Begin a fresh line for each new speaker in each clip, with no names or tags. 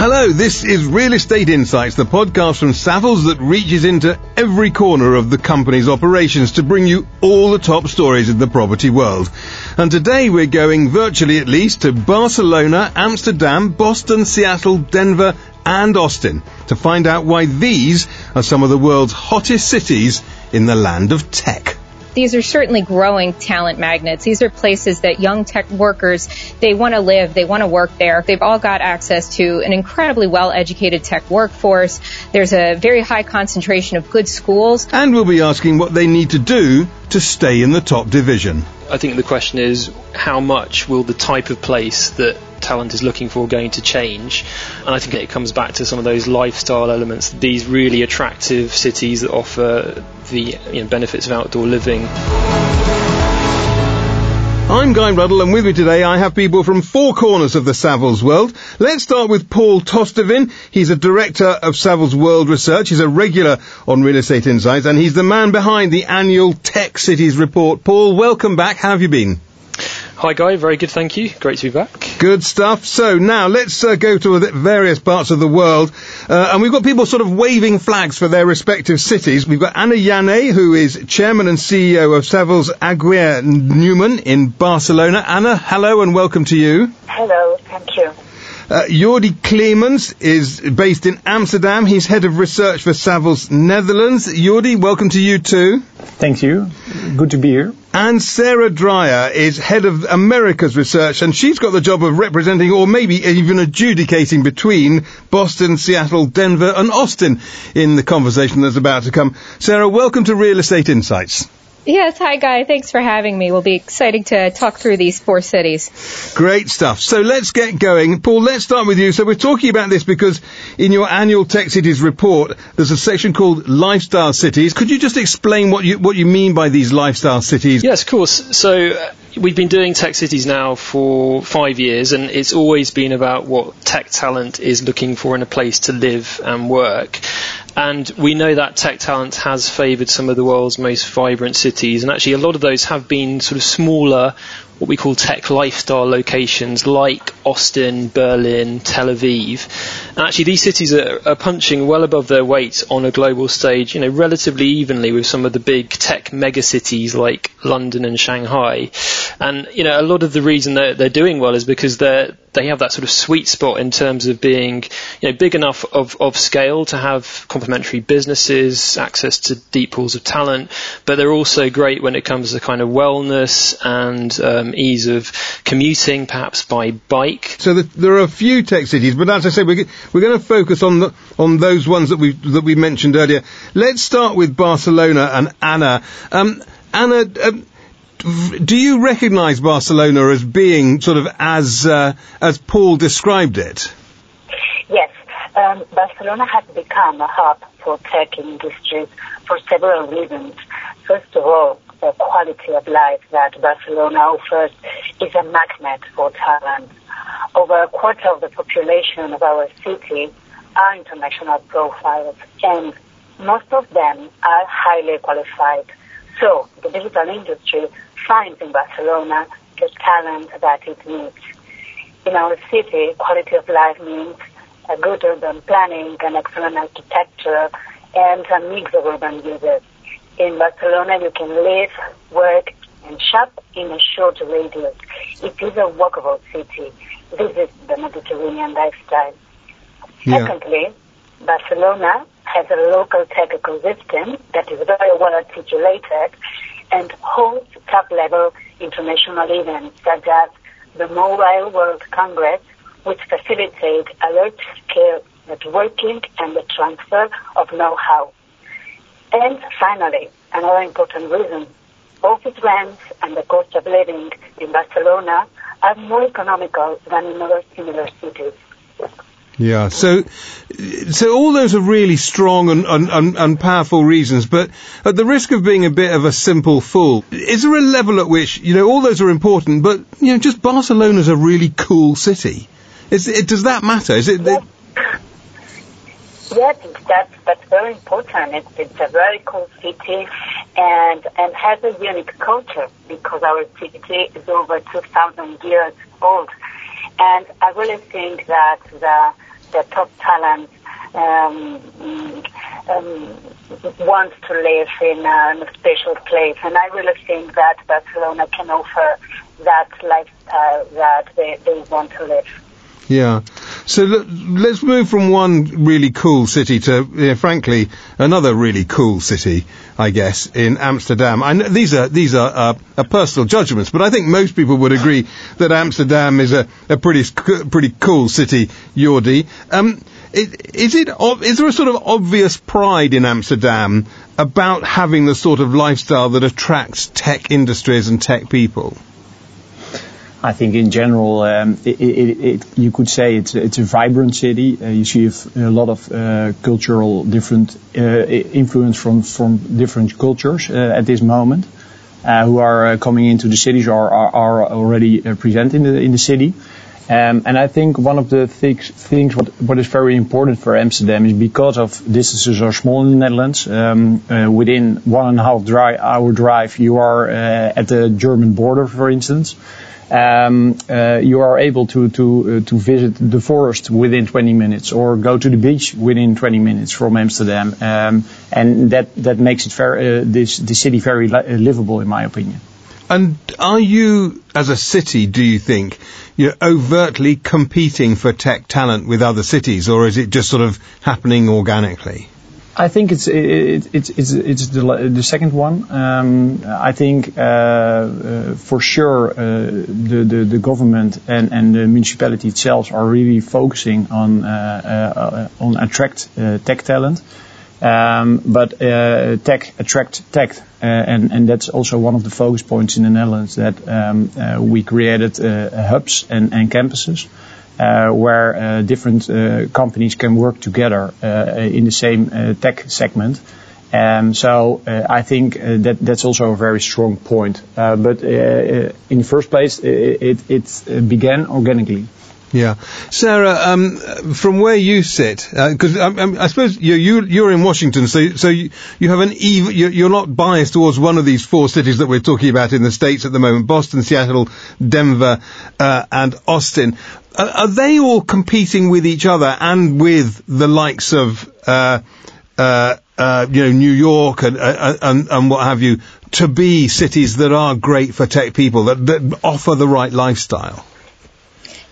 Hello, this is Real Estate Insights, the podcast from Savills that reaches into every corner of the company's operations to bring you all the top stories of the property world. And today we're going virtually at least to Barcelona, Amsterdam, Boston, Seattle, Denver, and Austin to find out why these are some of the world's hottest cities in the land of tech
these are certainly growing talent magnets. These are places that young tech workers, they want to live, they want to work there. They've all got access to an incredibly well educated tech workforce. There's a very high concentration of good schools.
And we'll be asking what they need to do to stay in the top division.
I think the question is how much will the type of place that talent is looking for going to change. And I think it comes back to some of those lifestyle elements, these really attractive cities that offer the you know, benefits of outdoor living.
I'm Guy Ruddle, and with me today I have people from four corners of the Savills world. Let's start with Paul Tostevin. He's a director of Savills World Research. He's a regular on Real Estate Insights, and he's the man behind the annual Tech Cities report. Paul, welcome back. How have you been?
Hi, Guy. Very good, thank you. Great to be back.
Good stuff. So now let's uh, go to various parts of the world, uh, and we've got people sort of waving flags for their respective cities. We've got Anna Gener, who is chairman and CEO of Savills Aguirre Newman in Barcelona. Anna, hello and welcome to you.
Hello, thank you.
Uh, Jordi Clemens is based in Amsterdam. He's head of research for Savills Netherlands. Jordi, welcome to you too.
Thank you. Good to be here.
And Sarah Dreyer is head of America's research, and she's got the job of representing or maybe even adjudicating between Boston, Seattle, Denver, and Austin in the conversation that's about to come. Sarah, welcome to Real Estate Insights.
Yes, hi Guy. Thanks for having me. We'll be exciting to talk through these four cities.
Great stuff. So let's get going. Paul, let's start with you. So we're talking about this because in your annual Tech Cities report, there's a section called Lifestyle Cities. Could you just explain what you what you mean by these lifestyle cities?
Yes, of course. So uh, we've been doing Tech Cities now for five years, and it's always been about what tech talent is looking for in a place to live and work. And we know that tech talent has favoured some of the world's most vibrant cities, and actually a lot of those have been sort of smaller, what we call tech lifestyle locations like Austin, Berlin, Tel Aviv. And actually these cities are, are punching well above their weight on a global stage, you know, relatively evenly with some of the big tech megacities like London and Shanghai. And, you know, a lot of the reason that they're doing well is because they're, they have that sort of sweet spot in terms of being, you know, big enough of, of scale to have complementary businesses, access to deep pools of talent, but they're also great when it comes to kind of wellness and um, ease of commuting, perhaps by bike.
So the, there are a few tech cities, but as I say, we're, we're going to focus on the, on those ones that we that we mentioned earlier. Let's start with Barcelona and Anna. Um, Anna, um, do you recognise Barcelona as being sort of as uh, as Paul described it?
Yes, um, Barcelona has become a hub for tech industries for several reasons. First of all, the quality of life that Barcelona offers is a magnet for talent. Over a quarter of the population of our city are international profiles, and most of them are highly qualified. So the digital industry finds in Barcelona the talent that it needs. In our city, quality of life means a good urban planning, an excellent architecture, and a mix of urban uses. In Barcelona, you can live, work, and shop in a short radius. It is a walkable city. This is the Mediterranean lifestyle. Yeah. Secondly, Barcelona has a local tech ecosystem that is very well articulated and holds top-level international events such as the Mobile World Congress, which facilitate alert-scale networking and the transfer of know-how. And finally, another important reason, office rents and the cost of living in Barcelona are more economical than in other similar cities.
Yeah, so so all those are really strong and, and, and, powerful reasons, but at the risk of being a bit of a simple fool, is there a level at which you know all those are important, but you know just Barcelona's a really cool city? Is it, does that matter? Is it?
Yes, yes that's that's very important. It's, it's a very cool city, and and has a unique culture because our city is over two thousand years old, and I really think that the the top talent um, um, want to live in a, in a special place. And I really think that Barcelona can offer that lifestyle that they, they want to live.
Yeah. So let's move from one really cool city to, frankly, another really cool city, I guess, in Amsterdam. I know these are these are, uh, personal judgments, but I think most people would agree that Amsterdam is a, a pretty pretty cool city. Jordi, um, is it is there a sort of obvious pride in Amsterdam about having the sort of lifestyle that attracts tech industries and tech people?
I think in general, um, it, it, it, you could say it's it's a vibrant city. Uh, you see a, lot of uh, cultural different uh, influence from from different cultures uh, at this moment, uh, who are uh, coming into the cities or are, are already present in the in the city. Um, and I think one of the things, things what, what is very important for Amsterdam is because of distances are small in the Netherlands. Um, within one and a half dry, hour drive, you are at the German border, for instance um, uh, you are able to to uh, to visit the forest within 20 minutes or go to the beach within 20 minutes from Amsterdam, um, and that that makes it very uh, this the city very li- uh, livable in my opinion.
And are you, as a city, do you think, you're overtly competing for tech talent with other cities, or is it just sort of happening organically?
I think it's it, it's it's it's the the second one. Um, I think uh, uh, for sure uh, the, the the government and and the municipality itself are really focusing on uh, uh, on attract uh, tech talent. Um, but tech attract tech, and and that's also one of the focus points in the Netherlands that um, we created hubs and and campuses. Uh, where uh, different uh, companies can work together in the same tech segment. Um, so I think that that's also a very strong point. But in the first place, it, it began organically.
Yeah, Sarah, um, from where you sit, because uh, um, I suppose you, you you're in Washington, so so you, you have an even you're not biased towards one of these four cities that we're talking about in the states at the moment: Boston, Seattle, Denver, uh, and Austin. Uh, are they all competing with each other and with the likes of uh, uh, uh you know New York and, and and what have you to be cities that are great for tech people that, that offer the right lifestyle?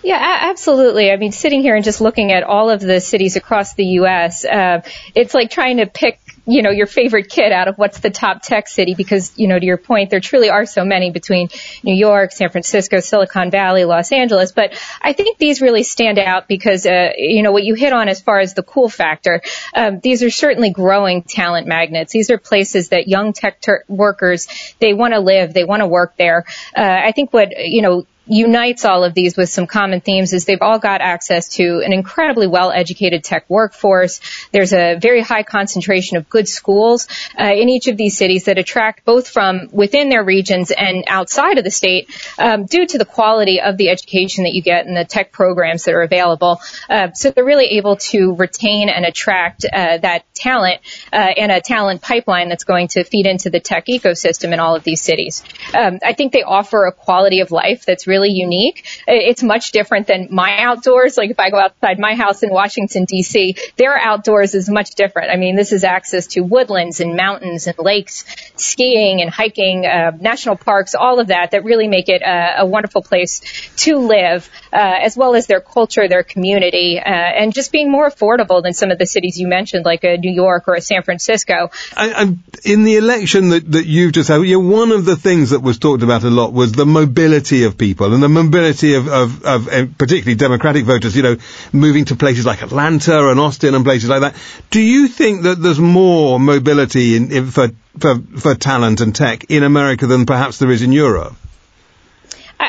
Yeah, absolutely. I mean, sitting here and just looking at all of the cities across the U.S., uh, it's like trying to pick you know, your favorite kid out of what's the top tech city because, you know, to your point, there truly are so many between New York, San Francisco, Silicon Valley, Los Angeles. But I think these really stand out because, uh, you know, what you hit on as far as the cool factor, um, these are certainly growing talent magnets. These are places that young tech ter- workers, they want to live, they want to work there. Uh, I think what, you know, unites all of these with some common themes is they've all got access to an incredibly well educated tech workforce. There's a very high concentration of good schools uh, in each of these cities that attract both from within their regions and outside of the state um, due to the quality of the education that you get and the tech programs that are available. Uh, so they're really able to retain and attract uh, that talent uh, and a talent pipeline that's going to feed into the tech ecosystem in all of these cities. Um, I think they offer a quality of life that's really really unique. It's much different than my outdoors. Like if I go outside my house in Washington DC, their outdoors is much different. I mean, this is access to woodlands and mountains and lakes, skiing and hiking, uh, national parks, all of that that really make it a, a wonderful place to live, uh, as well as their culture, their community, uh, and just being more affordable than some of the cities you mentioned, like a New York or a San Francisco.
I, in the election that, that you've just had, you know, one of the things that was talked about a lot was the mobility of people and the mobility of, of, of uh, particularly Democratic voters, you know, moving to places like Atlanta and Austin and places like that. Do you think that there's more mobility in, in, for, for, for talent and tech in America than perhaps there is in Europe?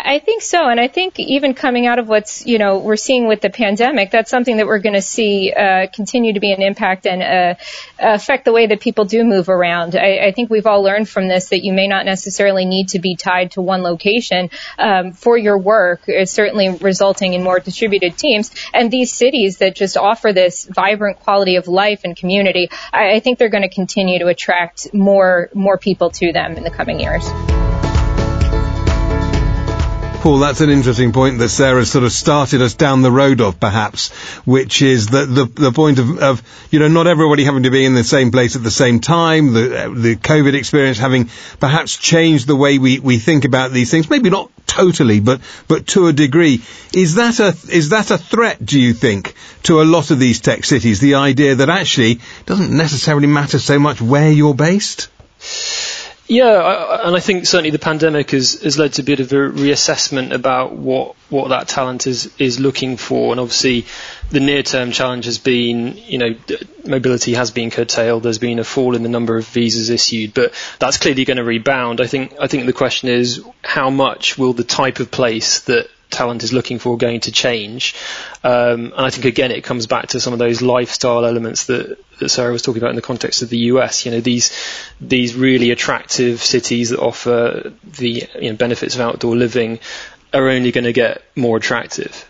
I, think so, and I think even coming out of what's you know we're seeing with the pandemic, that's something that we're going to see uh, continue to be an impact and uh, affect the way that people do move around. I, I think we've all learned from this that you may not necessarily need to be tied to one location um, for your work. It's certainly resulting in more distributed teams, and these cities that just offer this vibrant quality of life and community, I, I think they're going to continue to attract more more people to them in the coming years.
Paul, that's an interesting point that Sarah sort of started us down the road of, perhaps, which is that the the point of, of you know not everybody having to be in the same place at the same time, the uh, the COVID experience having perhaps changed the way we, we think about these things. Maybe not totally, but but to a degree. Is that a is that a threat? Do you think to a lot of these tech cities? The idea that actually doesn't necessarily matter so much where you're based.
Yeah, I, and I think certainly the pandemic has, has led to a bit of a reassessment about what, what that talent is, is looking for. And obviously, the near term challenge has been, you know, mobility has been curtailed. There's been a fall in the number of visas issued, but that's clearly going to rebound. I think, I think the question is how much will the type of place that talent is looking for going to change. Um, and I think again it comes back to some of those lifestyle elements that, that Sarah was talking about in the context of the US. You know these these really attractive cities that offer the you know, benefits of outdoor living are only going to get more attractive.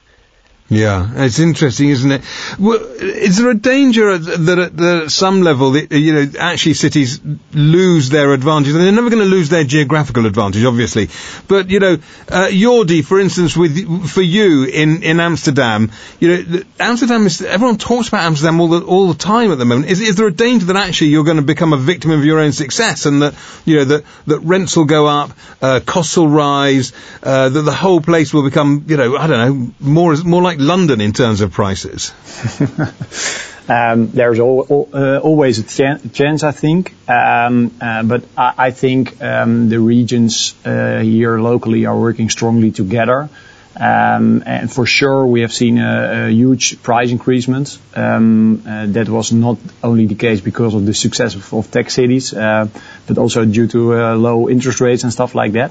Yeah, it's interesting, isn't it? Well, is there a danger that at, that at some level, you know, actually cities lose their advantage? And they're never going to lose their geographical advantage, obviously. But you know, uh, Jordi, for instance, with for you in, in Amsterdam, you know, Amsterdam is everyone talks about Amsterdam all the all the time at the moment. Is, is there a danger that actually you're going to become a victim of your own success, and that you know that that rents will go up, uh, costs will rise, uh, that the whole place will become, you know, I don't know, more more like London in terms of prices?
um, there's al- uh, always a ch- chance, I think. Um, uh, but I, I think um, the regions uh, here locally are working strongly together. Um, and for sure, we have seen a, a huge price increasement. Um, uh, that was not only the case because of the success of, of tech cities, uh, but also due to uh, low interest rates and stuff like that.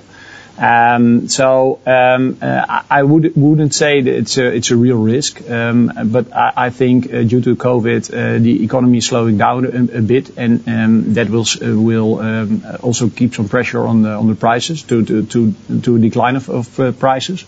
Um, so um, uh, I would, wouldn't say that it's a, it's a real risk, um, but I, I think uh, due to COVID, uh, the economy is slowing down a, a bit, and um, that will uh, will um, also keep some pressure on the on the prices to to to, to a decline of, of uh, prices.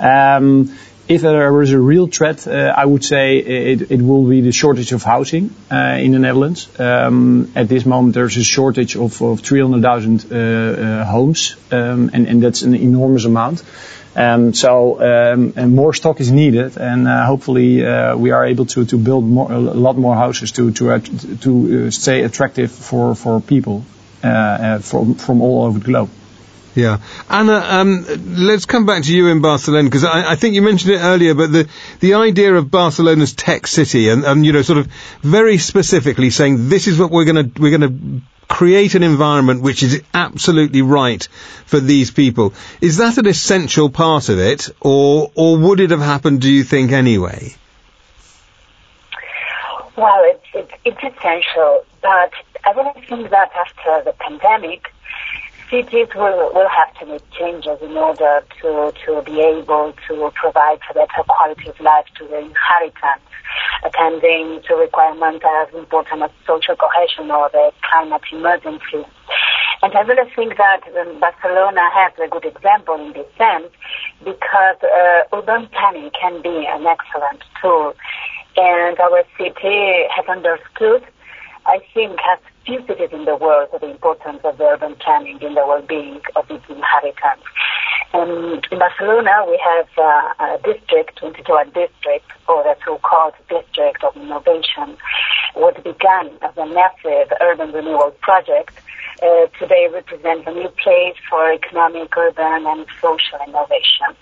Um, if there is a real threat, uh, I would say it, it will be the shortage of housing uh, in the Netherlands. Um, at this moment, there's a shortage of, of 300,000 uh, uh, homes, um, and, and that's an enormous amount. Um, so um, and more stock is needed, and uh, hopefully uh, we are able to, to build more, a lot more houses to to to stay attractive for for people from from all over the globe.
Yeah. Anna, um, let's come back to you in Barcelona, because I, I, think you mentioned it earlier, but the, the idea of Barcelona's tech city and, and, you know, sort of very specifically saying this is what we're going to, we're going to create an environment which is absolutely right for these people. Is that an essential part of it, or, or would it have happened, do you think, anyway?
Well, it's, it's, essential, but I really think that after the pandemic, cities will, will have to make changes in order to, to be able to provide a better quality of life to the inhabitants, attending to requirements as important as social cohesion or the climate emergency. And I really think that um, Barcelona has a good example in this sense because uh, urban planning can be an excellent tool. And our city has understood, I think, has few cities in the world of the importance of urban planning in the well-being of its inhabitants. Um, in Barcelona, we have uh, a district, 22 district, or the so-called district of innovation, what began as a massive urban renewal project, uh, today represents a new place for economic, urban, and social innovation.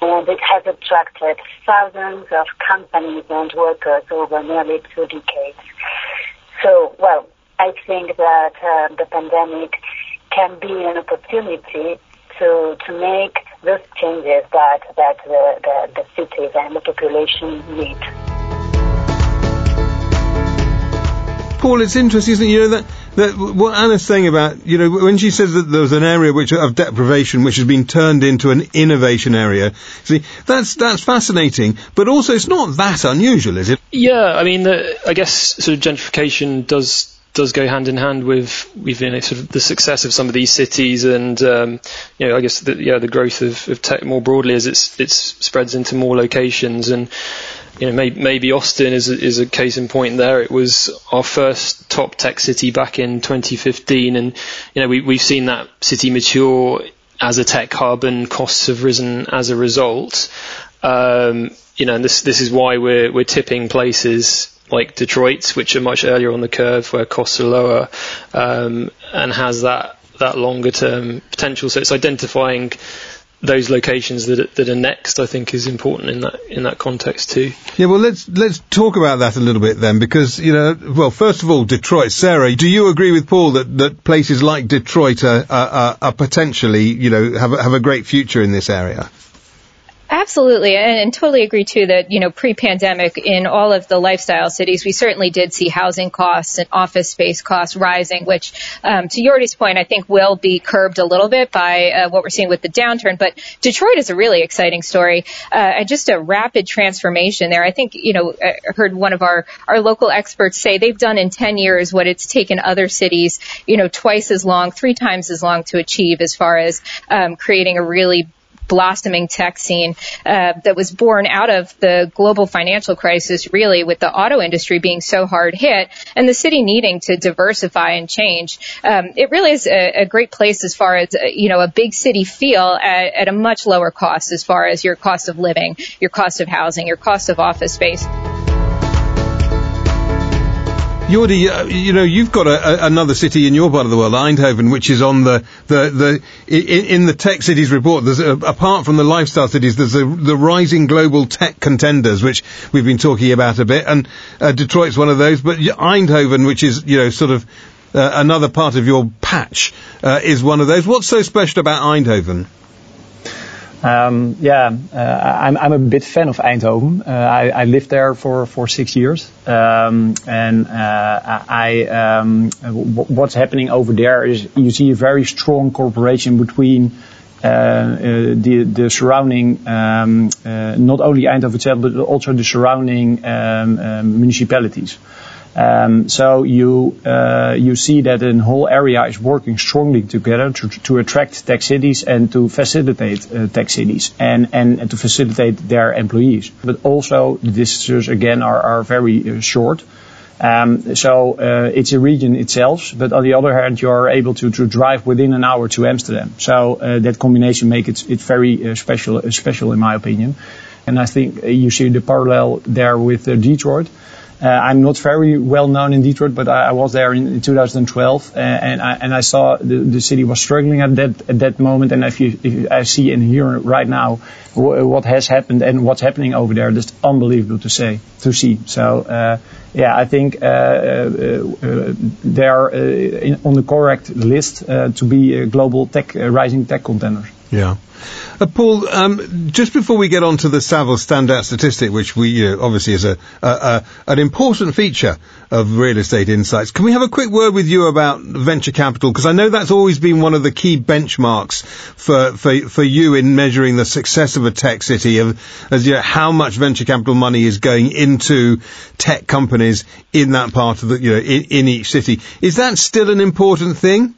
And it has attracted thousands of companies and workers over nearly two decades. So, well, I think that uh, the pandemic can be an opportunity to to make those changes that that the, the, the cities and the population need.
Paul, it's interesting, isn't it? You know that, that what Anna's saying about, you know, when she says that there was an area which of deprivation which has been turned into an innovation area. See, that's that's fascinating, but also it's not that unusual, is it?
Yeah, I mean, the, I guess sort of gentrification does does go hand in hand with you know, sort of the success of some of these cities and um, you know I guess the, yeah the growth of, of tech more broadly as it's it's spreads into more locations. And you know maybe, maybe Austin is a, is a case in point there. It was our first top tech city back in 2015 and you know we we've seen that city mature as a tech hub, and costs have risen as a result. Um, you know, and this this is why we're we're tipping places like Detroit, which are much earlier on the curve, where costs are lower, um, and has that that longer term potential. So it's identifying those locations that that are next, I think, is important in that in that context too.
Yeah, well, let's let's talk about that a little bit then, because you know, well, first of all, Detroit. Sarah, do you agree with Paul that, that places like Detroit are, are, are potentially, you know, have have a great future in this area?
Absolutely, and, and, totally agree too that you know pre-pandemic in all of the lifestyle cities, we certainly did see housing costs and office space costs rising, which, um, to Jordi's point, I think will be curbed a little bit by uh, what we're seeing with the downturn. But Detroit is a really exciting story, uh, and just a rapid transformation there. I think you know I heard one of our our local experts say they've done in 10 years what it's taken other cities, you know, twice as long, three times as long to achieve as far as um, creating a really blossoming tech scene uh, that was born out of the global financial crisis, really, with the auto industry being so hard hit and the city needing to diversify and change. Um, it really is a, a, great place as far as, uh, you know, a big city feel at, at a much lower cost as far as your cost of living, your cost of housing, your cost of office space.
Jordi, uh, you know, you've got a, a, another city in your part of the world, Eindhoven, which is on the, the, the in, in the tech cities report. There's a, apart from the lifestyle cities, there's a, the rising global tech contenders, which we've been talking about a bit, and uh, Detroit's one of those. But Eindhoven, which is you know sort of uh, another part of your patch, uh, is one of those. What's so special about Eindhoven?
Um, yeah, uh, I'm, I'm a bit fan of Eindhoven. Uh, I, I lived there for, for six years. Um, and uh, I, um, what's happening over there is you see a very strong cooperation between uh, the, the surrounding, um, not only Eindhoven itself, but also the surrounding um, municipalities. Um, so you uh, you see that the whole area is working strongly together to, to attract tech cities and to facilitate uh, tech cities and, and, and, to facilitate their employees. But also the distances again are, are very uh, short. Um, so uh, it's a region itself, but on the other hand, you are able to, to drive within an hour to Amsterdam. So uh, that combination makes it, it very uh, special, special in my opinion. And I think you see the parallel there with Detroit. Uh, I'm not very well known in Detroit, but I, I was there in, in 2012, uh, and I and I saw the, the city was struggling at that at that moment. And if you, if I see and hear right now w- what has happened and what's happening over there, that's unbelievable to say to see. So uh, yeah, I think uh, uh, uh, they are in, on the correct list to be global tech rising tech contenders.
Yeah. Uh, Paul, um, just before we get on to the Savills standout statistic, which we you know, obviously is a, a, a, an important feature of real estate insights, can we have a quick word with you about venture capital? Because I know that's always been one of the key benchmarks for, for, for you in measuring the success of a tech city, of as you know, how much venture capital money is going into tech companies in that part of the you know in, in each city. Is that still an important thing?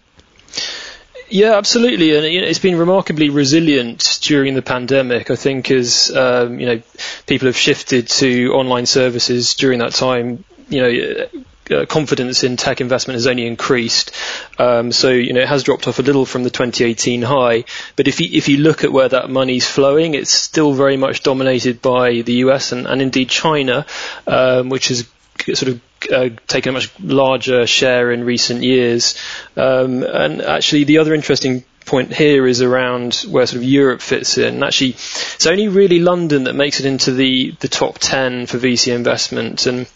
Yeah, absolutely, and you know, it's been remarkably resilient during the pandemic. I think as um, you know, people have shifted to online services during that time. You know. Uh, confidence in tech investment has only increased, um, so you know it has dropped off a little from the 2018 high. But if you if you look at where that money's flowing, it's still very much dominated by the US and, and indeed China, um, which has sort of uh, taken a much larger share in recent years. Um, and actually, the other interesting point here is around where sort of Europe fits in. actually, it's only really London that makes it into the, the top 10 for VC investment. And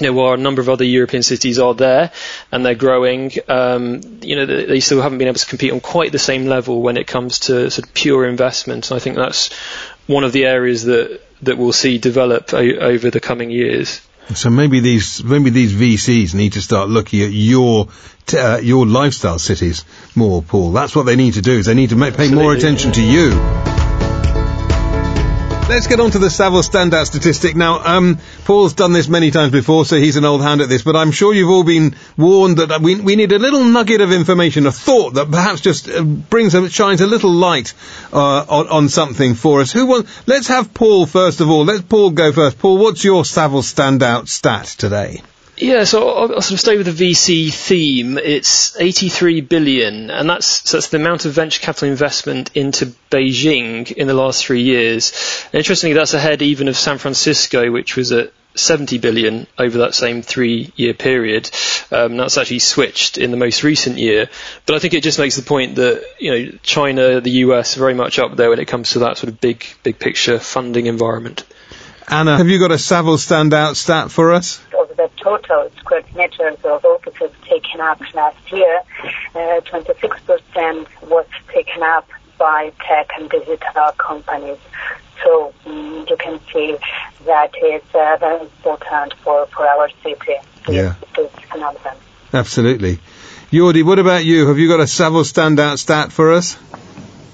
you know, while a number of other European cities are there and they're growing, um, you know, they, they, still haven't been able to compete on quite the same level when it comes to sort of pure investment. And I think that's one of the areas that, that we'll see develop o- over the coming years.
So maybe these maybe these VCs need to start looking at your t- uh, your lifestyle cities more, Paul. That's what they need to do. Is they need to make, pay more attention to you. Let's get on to the Savills standout statistic. Now, um, Paul's done this many times before, so he's an old hand at this, but I'm sure you've all been warned that we, we need a little nugget of information, a thought that perhaps just uh, brings, shines a little light uh, on, on, something for us. Who wants, let's have Paul first of all. Let's Paul go first. Paul, what's your Savills standout stat today?
Yeah, so I'll, sort of stay with the VC theme. It's 83 billion, and that's so that's the amount of venture capital investment into Beijing in the last three years. And interestingly, that's ahead even of San Francisco, which was at 70 billion over that same three-year period. Um, that's actually switched in the most recent year, but I think it just makes the point that you know China, the US, are very much up there when it comes to that sort of big, big picture funding environment.
Anna, have you got a Saville standout stat for us?
Of the total square meters of offices taken up last year, uh, 26% was taken up by tech and digital companies. So um, you can see that is uh, very important for, for our city.
Yeah.
This phenomenon.
Absolutely. Jordi, what about you? Have you got a Saville standout stat for us?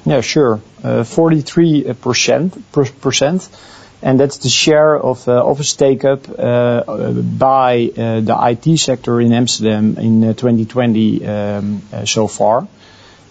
Yeah, sure. Uh, 43% and that's the share of uh, office take-up uh, by uh, the IT sector in Amsterdam in 2020 um, so far.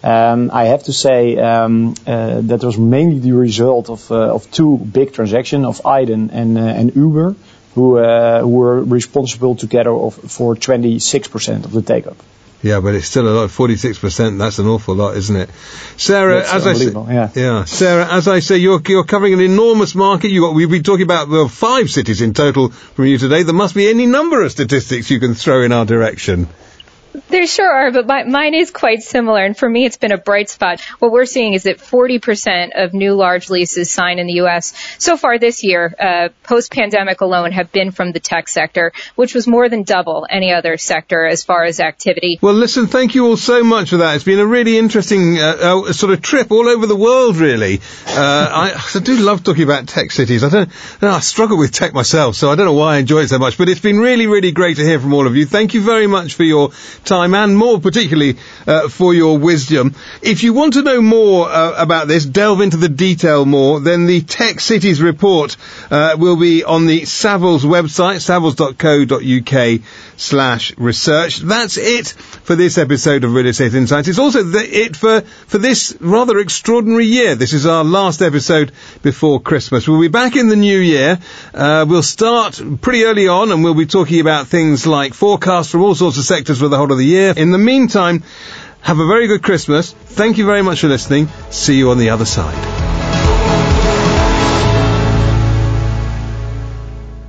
Um, I have to say um, that was mainly the result of two big transactions of Adyen and Uber, who were responsible together for 26% of the take-up.
Yeah, but it's still a lot. Forty-six percent. That's an awful lot, isn't it? Sarah,
That's
as I say,
yeah.
yeah, Sarah, as I say, you're you're covering an enormous market. You got we've been talking about well, five cities in total from you today. There must be any number of statistics you can throw in our direction.
There sure are, but my, mine is quite similar. And for me, it's been a bright spot. What we're seeing is that 40% of new large leases signed in the U.S. so far this year, uh, post-pandemic alone, have been from the tech sector, which was more than double any other sector as far as activity.
Well, listen, thank you all so much for that. It's been a really interesting uh, uh, sort of trip all over the world, really. Uh, I, I, do love talking about tech cities. I don't, I struggle with tech myself, so I don't know why I enjoy it so much. But it's been really, really great to hear from all of you. Thank you very much for your time and more particularly uh, for your wisdom. If you want to know more uh, about this, delve into the detail more, then the Tech Cities report uh, will be on the Savills website, savills.co.uk slash research. That's it for this episode of Real Estate Insights. It's also the, it for, for this rather extraordinary year. This is our last episode before Christmas. We'll be back in the new year. Uh, we'll start pretty early on and we'll be talking about things like forecasts from all sorts of sectors for the whole the year. In the meantime, have a very good Christmas. Thank you very much for listening. See you on the other side.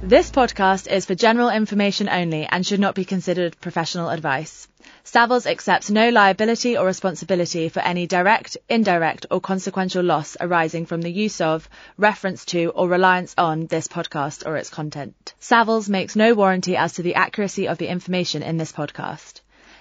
This podcast is for general information only and should not be considered professional advice. Savills accepts no liability or responsibility for any direct, indirect, or consequential loss arising from the use of, reference to, or reliance on this podcast or its content. Savills makes no warranty as to the accuracy of the information in this podcast.